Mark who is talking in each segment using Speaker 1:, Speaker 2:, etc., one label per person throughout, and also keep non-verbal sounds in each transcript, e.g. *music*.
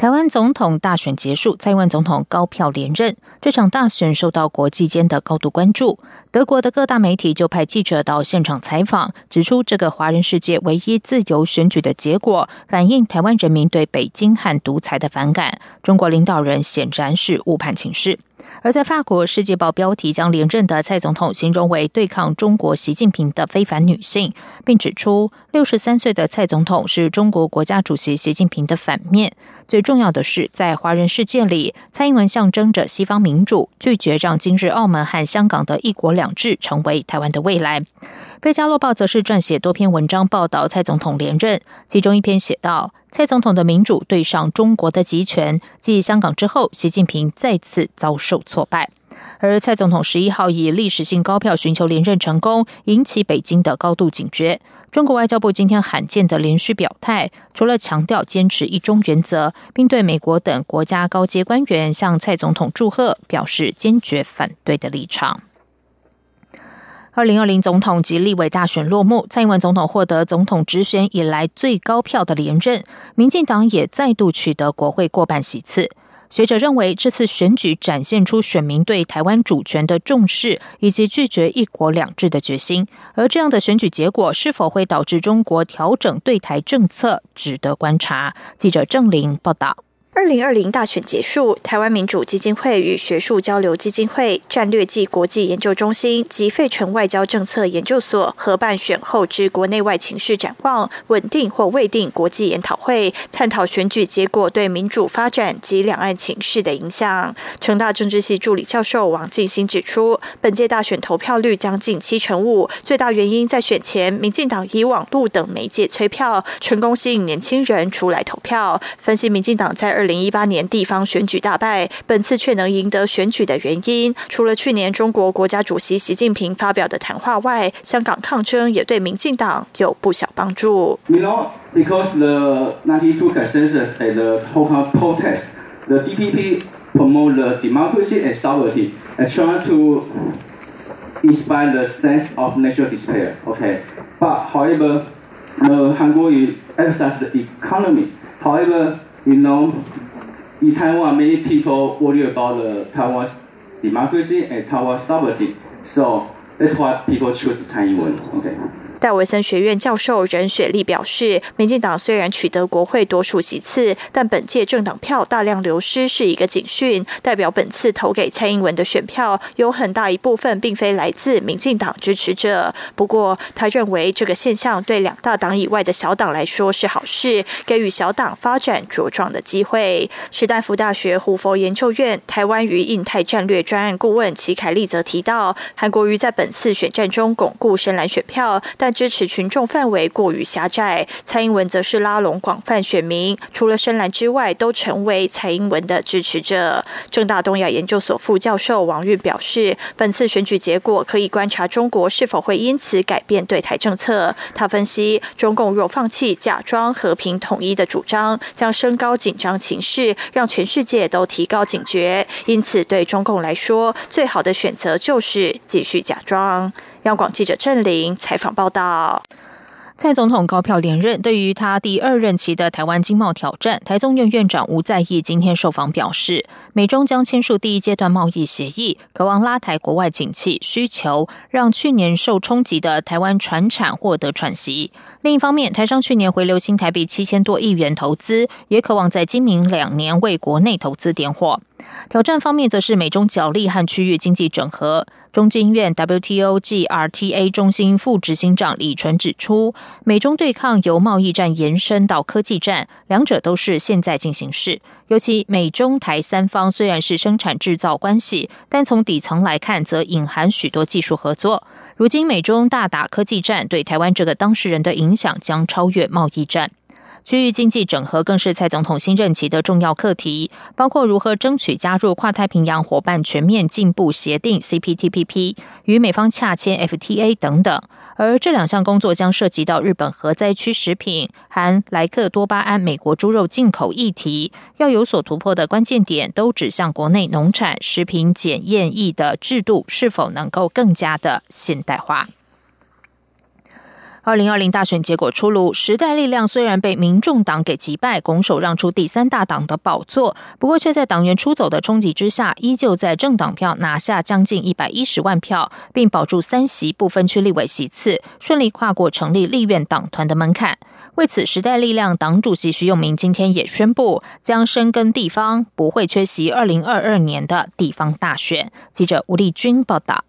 Speaker 1: 台湾总统大选结束，蔡英文总统高票连任。这场大选受到国际间的高度关注。德国的各大媒体就派记者到现场采访，指出这个华人世界唯一自由选举的结果，反映台湾人民对北京和独裁的反感。中国领导人显然是误判情势。而在法国，《世界报》标题将连任的蔡总统形容为对抗中国习近平的非凡女性，并指出六十三岁的蔡总统是中国国家主席习近平的反面。最重要的是，在华人世界里，蔡英文象征着西方民主，拒绝让今日澳门和香港的一国两制成为台湾的未来。《费加洛报》则是撰写多篇文章报道蔡总统连任，其中一篇写道。蔡总统的民主对上中国的集权，继香港之后，习近平再次遭受挫败。而蔡总统十一号以历史性高票寻求连任成功，引起北京的高度警觉。中国外交部今天罕见的连续表态，除了强调坚持一中原则，并对美国等国家高阶官员向蔡总统祝贺，表示坚决反对的立场。二零二零总统及立委大选落幕，蔡英文总统获得总统直选以来最高票的连任，民进党也再度取得国会过半席次。学者认为，这次选举展现出选民对台湾主权的重视，以及拒绝一国两制的决心。而这样的选举结果是否会导致中国调整对台政策，值得观察。记者郑玲报道。
Speaker 2: 二零二零大选结束，台湾民主基金会与学术交流基金会、战略暨国际研究中心及费城外交政策研究所合办选后之国内外情势展望、稳定或未定国际研讨会，探讨选举结果对民主发展及两岸情势的影响。成大政治系助理教授王进兴指出，本届大选投票率将近七成五，最大原因在选前民进党以网络等媒介催票，成功吸引年轻人出来投票。分析民进党在二零一八年地方选举大败，本次却能赢得选举的原因，除了去年中国国家主席习近平发表的谈话外，香港抗争也对民进党有不小帮助。
Speaker 3: You know, because the ninety-two consensus at the Hong Kong protest, the DPP promote the democracy and sovereignty and try to inspire the sense of national despair. Okay, but however, the Hungary emphasize the economy. However, you know. in Taiwan, many people worry about the Taiwan's democracy and Taiwan's sovereignty. So that's why people choose Tsai Ing-wen. Okay.
Speaker 2: 戴维森学院教授任雪莉表示，民进党虽然取得国会多数席次，但本届政党票大量流失是一个警讯，代表本次投给蔡英文的选票有很大一部分并非来自民进党支持者。不过，他认为这个现象对两大党以外的小党来说是好事，给予小党发展茁壮的机会。史丹福大学胡佛研究院台湾与印太战略专案顾问齐凯利则提到，韩国瑜在本次选战中巩固深蓝选票，但支持群众范围过于狭窄，蔡英文则是拉拢广泛选民，除了深蓝之外，都成为蔡英文的支持者。正大东亚研究所副教授王韵表示，本次选举结果可以观察中国是否会因此改变对台政策。他分析，中共若放弃假装和平统一的主张，将升高紧张情势，让全世界都提高警觉。因此，对中共来说，最好的选择就是继续假装。央广记者郑玲采访报道。
Speaker 1: 蔡总统高票连任，对于他第二任期的台湾经贸挑战，台中院院长吴在义今天受访表示，美中将签署第一阶段贸易协议，渴望拉抬国外景气需求，让去年受冲击的台湾船产获得喘息。另一方面，台商去年回流新台币七千多亿元投资，也渴望在今明两年为国内投资点火。挑战方面，则是美中角力和区域经济整合。中经院 WTO GRTA 中心副执行长李纯指出，美中对抗由贸易战延伸到科技战，两者都是现在进行式。尤其美中台三方虽然是生产制造关系，但从底层来看，则隐含许多技术合作。如今美中大打科技战，对台湾这个当事人的影响将超越贸易战。区域经济整合更是蔡总统新任期的重要课题，包括如何争取加入跨太平洋伙伴全面进步协定 （CPTPP） 与美方洽签 FTA 等等。而这两项工作将涉及到日本核灾区食品含莱克多巴胺美国猪肉进口议题，要有所突破的关键点都指向国内农产食品检验役的制度是否能够更加的现代化。二零二零大选结果出炉，时代力量虽然被民众党给击败，拱手让出第三大党的宝座，不过却在党员出走的冲击之下，依旧在政党票拿下将近一百一十万票，并保住三席不分区立委席次，顺利跨过成立立院党团的门槛。为此，时代力量党主席徐永明今天也宣布，将深耕地方，不会缺席二零二二年的地方大选。记者吴丽君报道。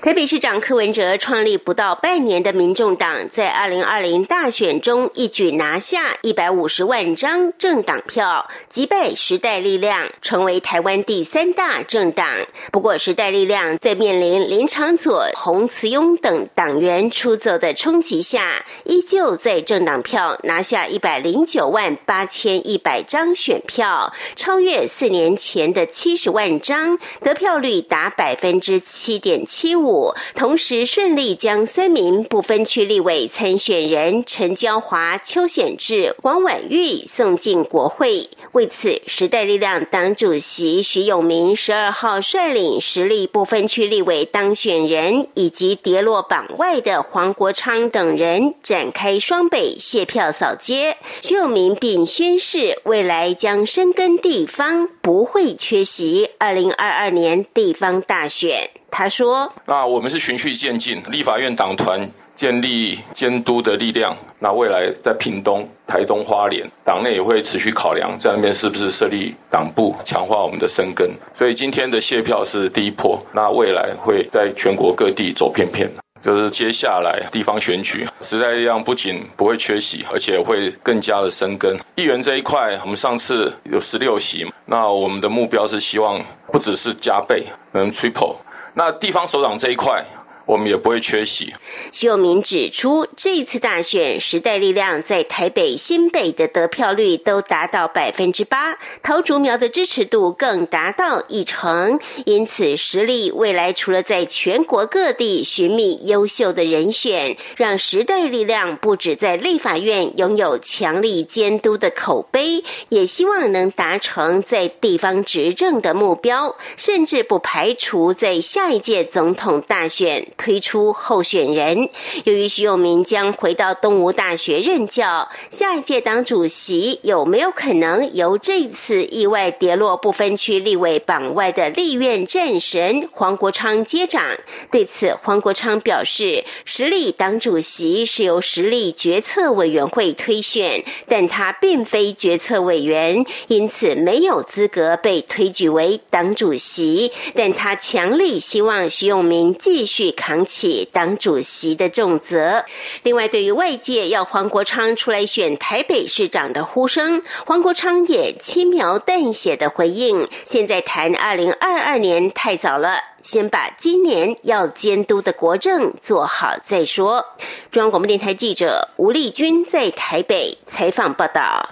Speaker 4: 台北市长柯文哲创立不到半年的民众党，在二零二零大选中一举拿下一百五十万张政党票，击败时代力量，成为台湾第三大政党。不过，时代力量在面临林长佐、洪慈庸等党员出走的冲击下，依旧在政党票拿下一百零九万八千一百张选票，超越四年前的七十万张，得票率达百分之七点。七五，同时顺利将三名不分区立委参选人陈娇华、邱显志、王婉玉送进国会。为此，时代力量党主席徐永明十二号率领实力不分区立委当选人以及跌落榜外的黄国昌等人展开双北谢票扫街。徐永明并宣誓，未来将深耕地方，不会缺席二零二二年地方大选。他说：“
Speaker 5: 那我们是循序渐进，立法院党团建立监督的力量。那未来在屏东、台东、花莲，党内也会持续考量，在那边是不是设立党部，强化我们的生根。所以今天的卸票是第一波，那未来会在全国各地走片片。就是接下来地方选举，时代力量不仅不会缺席，而且会更加的生根。议员这一块，我们上次有十六席，那我们的目标是希望不只是加倍，能 triple。”那地方首长这一块。我们也不会缺席。
Speaker 4: 徐永明指出，这次大选，时代力量在台北、新北的得票率都达到百分之八，陶竹苗的支持度更达到一成。因此，实力未来除了在全国各地寻觅优秀的人选，让时代力量不止在立法院拥有强力监督的口碑，也希望能达成在地方执政的目标，甚至不排除在下一届总统大选。推出候选人，由于徐永明将回到东吴大学任教，下一届党主席有没有可能由这次意外跌落不分区立委榜外的立院战神黄国昌接掌？对此，黄国昌表示，实力党主席是由实力决策委员会推选，但他并非决策委员，因此没有资格被推举为党主席。但他强力希望徐永明继续。扛起党主席的重责。另外，对于外界要黄国昌出来选台北市长的呼声，黄国昌也轻描淡写的回应：“现在谈二零二二年太早了，先把今年要监督的国政做好再说。”中央广播电台记者吴丽君在台北采访报道。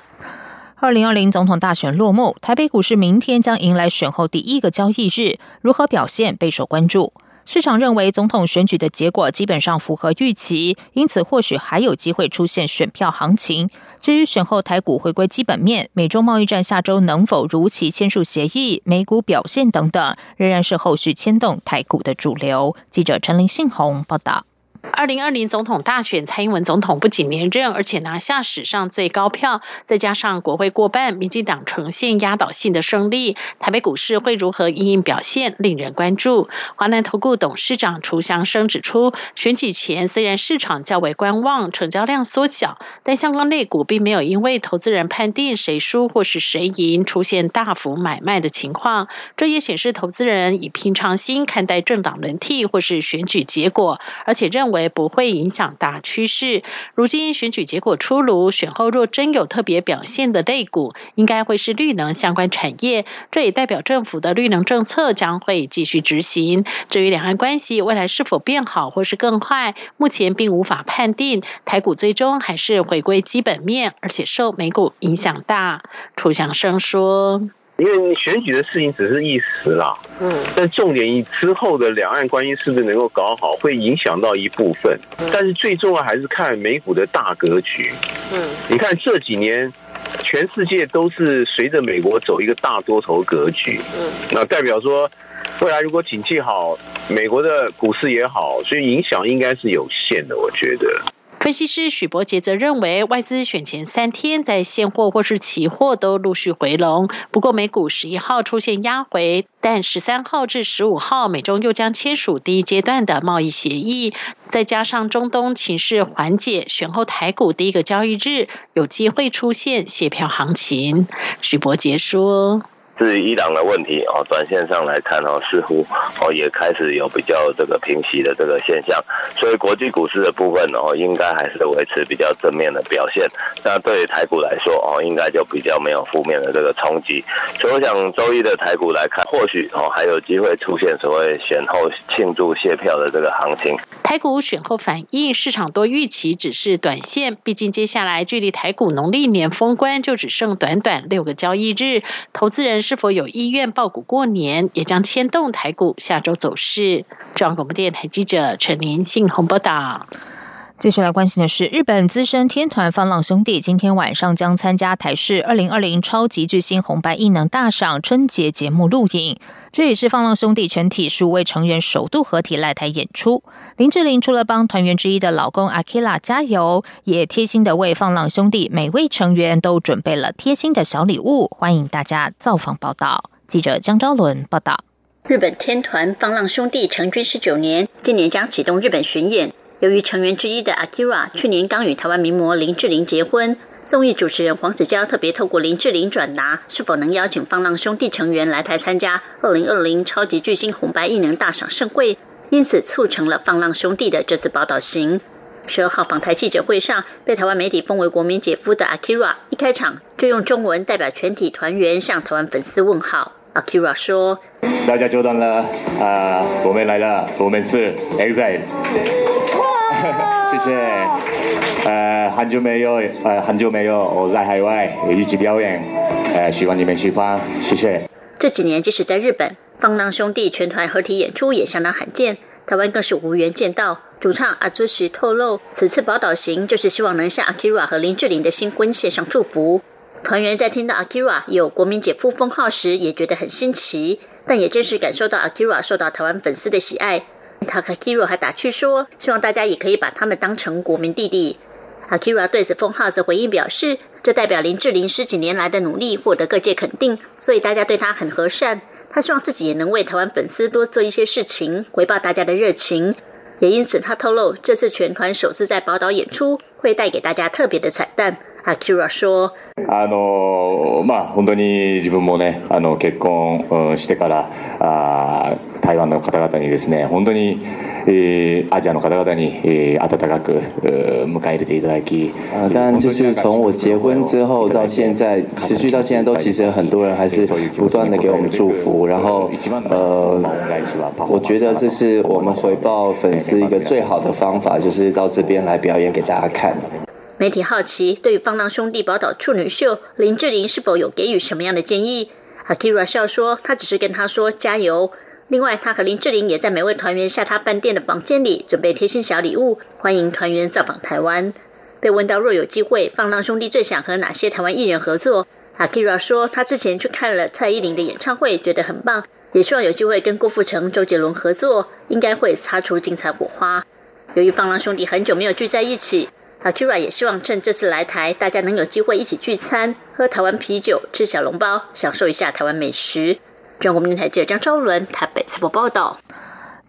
Speaker 1: 二零二零总统大选落幕，台北股市明天将迎来选后第一个交易日，如何表现备受关注。市场认为总统选举的结果基本上符合预期，因此或许还有机会出现选票行情。至于选后台股回归基本面、美中贸易战下周能否如期签署协议、美股表现等等，仍然是后续牵动台股的主流。记者陈林信宏报道。
Speaker 6: 二零二零总统大选，蔡英文总统不仅连任，而且拿下史上最高票，再加上国会过半，民进党呈现压倒性的胜利。台北股市会如何应应表现，令人关注。华南投顾董事长楚祥生指出，选举前虽然市场较为观望，成交量缩小，但相关类股并没有因为投资人判定谁输或是谁赢，出现大幅买卖的情况。这也显示投资人以平常心看待政党轮替或是选举结果，而且认。为不会影响大趋势。如今选举结果出炉，选后若真有特别表现的类股，应该会是绿能相关产业。这也代表政府的绿能政策将会继续执行。至于两岸关系未来是否变好或是更坏，目前并无法判定。台股最终还是回归基本面，而且受美股影响大。楚祥生说。
Speaker 7: 因为选举的事情只是一时啦，嗯，但重点以之后的两岸关系是不是能够搞好，会影响到一部分，但是最重要还是看美股的大格局。嗯，你看这几年，全世界都是随着美国走一个大多头格局，嗯，那代表说，未来如果景气好，美国的股市也好，所以影响应该是有限的，我觉得。
Speaker 6: 分析师许博杰则认为，外资选前三天在现货或是期货都陆续回笼，不过美股十一号出现压回，但十三号至十五号美中又将签署第一阶段的贸易协议，再加上中东情势缓解，选后台股第一个交易日有机会出现卸票行情。许博杰说。
Speaker 8: 是伊朗的问题哦，短线上来看哦，似乎哦也开始有比较这个平息的这个现象，所以国际股市的部分哦，应该还是维持比较正面的表现。那对于台股来说哦，应该就比较没有负面的这个冲击。所以我想周一的台股来看，或许哦还有机会出现所谓选后庆祝卸票的这个行情。
Speaker 6: 台股选后反应，市场多预期只是短线，毕竟接下来距离台股农历年封关就只剩短短六个交易日，投资人。是否有意愿报股过年，也将牵动台股下周走势。中央广播电台记者陈连信鸿报道。
Speaker 1: 接下来关心的是，日本资深天团放浪兄弟今天晚上将参加台视二零二零超级巨星红白艺能大赏春节节目录影。这也是放浪兄弟全体十五位成员首度合体来台演出。林志玲除了帮团员之一的老公阿 k i l a 加油，也贴心的为放浪兄弟每位成员都准备了贴心的小礼物，欢迎大家造访报道。记者江昭伦报道。
Speaker 9: 日本天团放浪兄弟成军十九年，今年将启动日本巡演。由于成员之一的 Akira 去年刚与台湾名模林志玲结婚，综艺主持人黄子佼特别透过林志玲转达是否能邀请放浪兄弟成员来台参加二零二零超级巨星红白艺能大赏盛会，因此促成了放浪兄弟的这次宝岛行。十二号访台记者会上，被台湾媒体封为国民姐夫的 Akira 一开场就用中文代表全体团员向台湾粉丝问好。Akira 说：“
Speaker 10: 大家久等了啊，我们来了，我们是 EXILE。” *laughs* 谢谢。呃，很久没有，呃，很久没有我在海外一起表演，呃，希望你们喜欢，谢谢。
Speaker 9: 这几年，即使在日本，放浪兄弟全团合体演出也相当罕见，台湾更是无缘见到。主唱阿朱石透露，此次宝岛行就是希望能向 Akira 和林志玲的新婚献上祝福。团员在听到 Akira 有国民姐夫封号时，也觉得很新奇，但也真实感受到 Akira 受到台湾粉丝的喜爱。他和 KIRA 还打趣说：“希望大家也可以把他们当成国民弟弟。” Akira 对此封号则回应表示：“这代表林志玲十几年来的努力获得各界肯定，所以大家对他很和善。他希望自己也能为台湾粉丝多做一些事情，回报大家的热情。也因此，他透露这次全团首次在宝岛演出，会带给大家特别的彩蛋。Akira 说：“
Speaker 10: あのまあ本当に自分もねあの結婚してからあ台湾の方々にですね本当にアジアの方々に温かく迎え入れていただき，
Speaker 11: 当然就是从我结婚之后到现在，持续到现在都其实很多人还是不断的给我们祝福，然后呃，我觉得这是我们回报粉丝一个最好的方法，就是到这边来表演给大家看。”
Speaker 9: 媒体好奇，对于放浪兄弟宝岛处女秀，林志玲是否有给予什么样的建议？Akira 笑说，他只是跟他说加油。另外，他和林志玲也在每位团员下榻饭店的房间里准备贴心小礼物，欢迎团员造访台湾。被问到若有机会，放浪兄弟最想和哪些台湾艺人合作？Akira 说，他之前去看了蔡依林的演唱会，觉得很棒，也希望有机会跟郭富城、周杰伦合作，应该会擦出精彩火花。由于放浪兄弟很久没有聚在一起。Akira 也希望趁这次来台，大家能有机会一起聚餐，喝台湾啤酒，吃小笼包，享受一下台湾美食。中国电台记者张昭伦台北直播报道。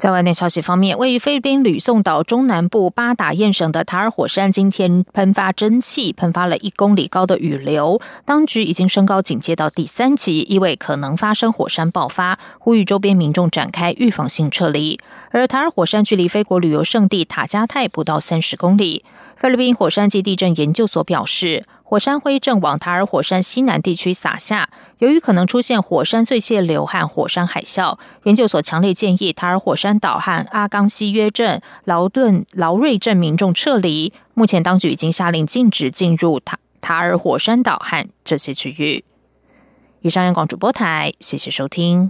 Speaker 1: 在外电消息方面，位于菲律宾吕宋岛中南部巴达彦省的塔尔火山今天喷发蒸汽，喷发了一公里高的雨流。当局已经升高警戒到第三级，意味可能发生火山爆发，呼吁周边民众展开预防性撤离。而塔尔火山距离菲国旅游胜地塔加泰不到三十公里。菲律宾火山及地震研究所表示。火山灰正往塔尔火山西南地区洒下，由于可能出现火山碎屑流和火山海啸，研究所强烈建议塔尔火山岛和阿冈西约镇、劳顿、劳瑞镇民众撤离。目前当局已经下令禁止进入塔塔尔火山岛和这些区域。以上，央广主播台，谢谢收听。